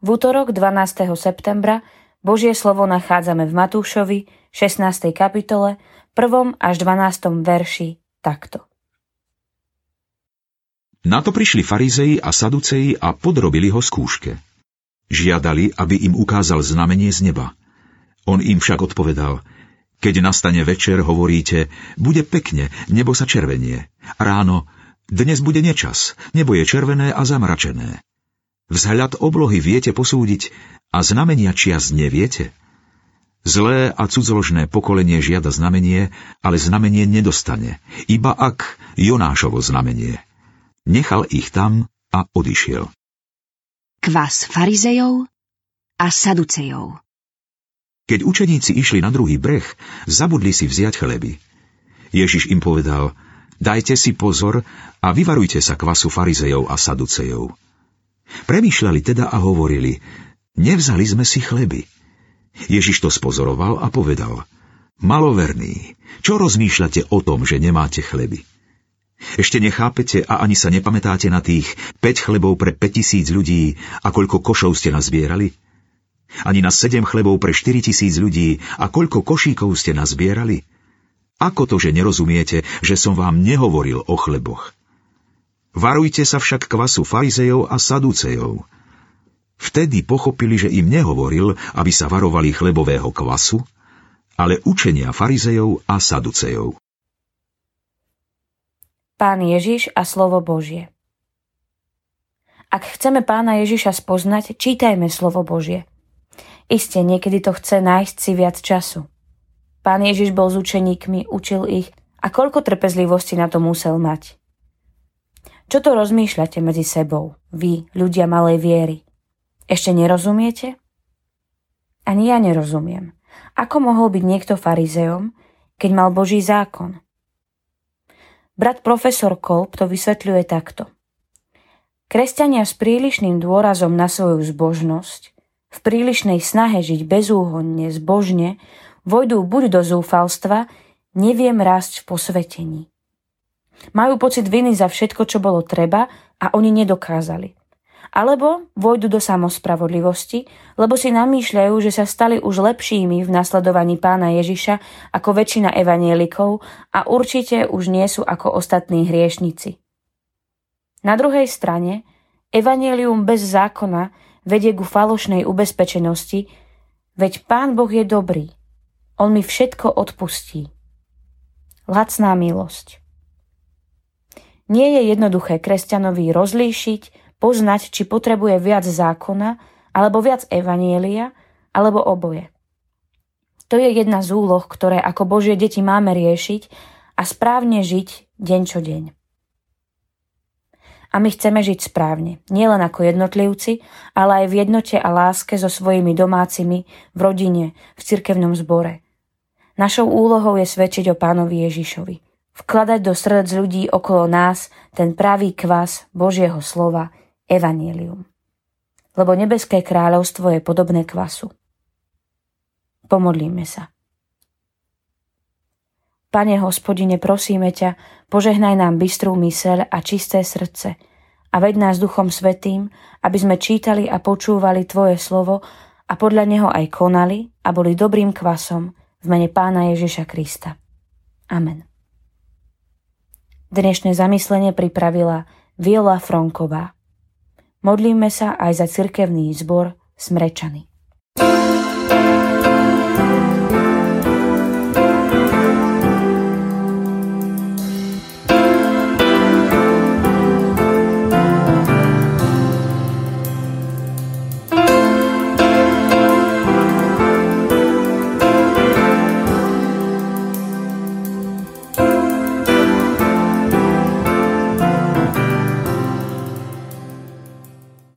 útorok 12. septembra Božie slovo nachádzame v Matúšovi 16. kapitole 1. až 12. verši takto. Na to prišli farizei a saduceji a podrobili ho skúške. Žiadali, aby im ukázal znamenie z neba. On im však odpovedal, keď nastane večer, hovoríte, bude pekne, nebo sa červenie. Ráno, dnes bude nečas, nebo je červené a zamračené. Vzhľad oblohy viete posúdiť a znamenia čias neviete? Zlé a cudzoložné pokolenie žiada znamenie, ale znamenie nedostane, iba ak Jonášovo znamenie. Nechal ich tam a odišiel. Kvas farizejov a saducejov Keď učeníci išli na druhý breh, zabudli si vziať chleby. Ježiš im povedal, dajte si pozor a vyvarujte sa kvasu farizejov a saducejov. Premýšľali teda a hovorili, nevzali sme si chleby. Ježiš to spozoroval a povedal, maloverný, čo rozmýšľate o tom, že nemáte chleby? Ešte nechápete a ani sa nepamätáte na tých 5 chlebov pre 5000 ľudí a koľko košov ste nazbierali? Ani na 7 chlebov pre 4000 ľudí a koľko košíkov ste nazbierali? Ako to, že nerozumiete, že som vám nehovoril o chleboch? Varujte sa však kvasu farizejov a saducejov. Vtedy pochopili, že im nehovoril, aby sa varovali chlebového kvasu, ale učenia farizejov a saducejov. Pán Ježiš a slovo Božie Ak chceme pána Ježiša spoznať, čítajme slovo Božie. Isté, niekedy to chce nájsť si viac času. Pán Ježiš bol s učeníkmi, učil ich a koľko trpezlivosti na to musel mať. Čo to rozmýšľate medzi sebou, vy, ľudia malej viery? Ešte nerozumiete? Ani ja nerozumiem. Ako mohol byť niekto farizeom, keď mal Boží zákon? Brat profesor Kolb to vysvetľuje takto. Kresťania s prílišným dôrazom na svoju zbožnosť, v prílišnej snahe žiť bezúhonne, zbožne, vojdú buď do zúfalstva, neviem rásť v posvetení. Majú pocit viny za všetko, čo bolo treba a oni nedokázali. Alebo vojdu do samospravodlivosti, lebo si namýšľajú, že sa stali už lepšími v nasledovaní pána Ježiša ako väčšina evanielikov a určite už nie sú ako ostatní hriešnici. Na druhej strane, evanielium bez zákona vedie ku falošnej ubezpečenosti, veď Pán Boh je dobrý. On mi všetko odpustí. Lacná milosť. Nie je jednoduché kresťanovi rozlíšiť, poznať, či potrebuje viac zákona, alebo viac evanielia, alebo oboje. To je jedna z úloh, ktoré ako Božie deti máme riešiť a správne žiť deň čo deň. A my chceme žiť správne, nielen ako jednotlivci, ale aj v jednote a láske so svojimi domácimi, v rodine, v cirkevnom zbore. Našou úlohou je svedčiť o pánovi Ježišovi – vkladať do srdc ľudí okolo nás ten pravý kvas Božieho slova, Evangelium. Lebo nebeské kráľovstvo je podobné kvasu. Pomodlíme sa. Pane hospodine, prosíme ťa, požehnaj nám bystrú myseľ a čisté srdce a ved nás Duchom Svetým, aby sme čítali a počúvali Tvoje slovo a podľa neho aj konali a boli dobrým kvasom v mene Pána Ježiša Krista. Amen. Dnešné zamyslenie pripravila Viola Franková. Modlíme sa aj za cirkevný zbor Smrečany.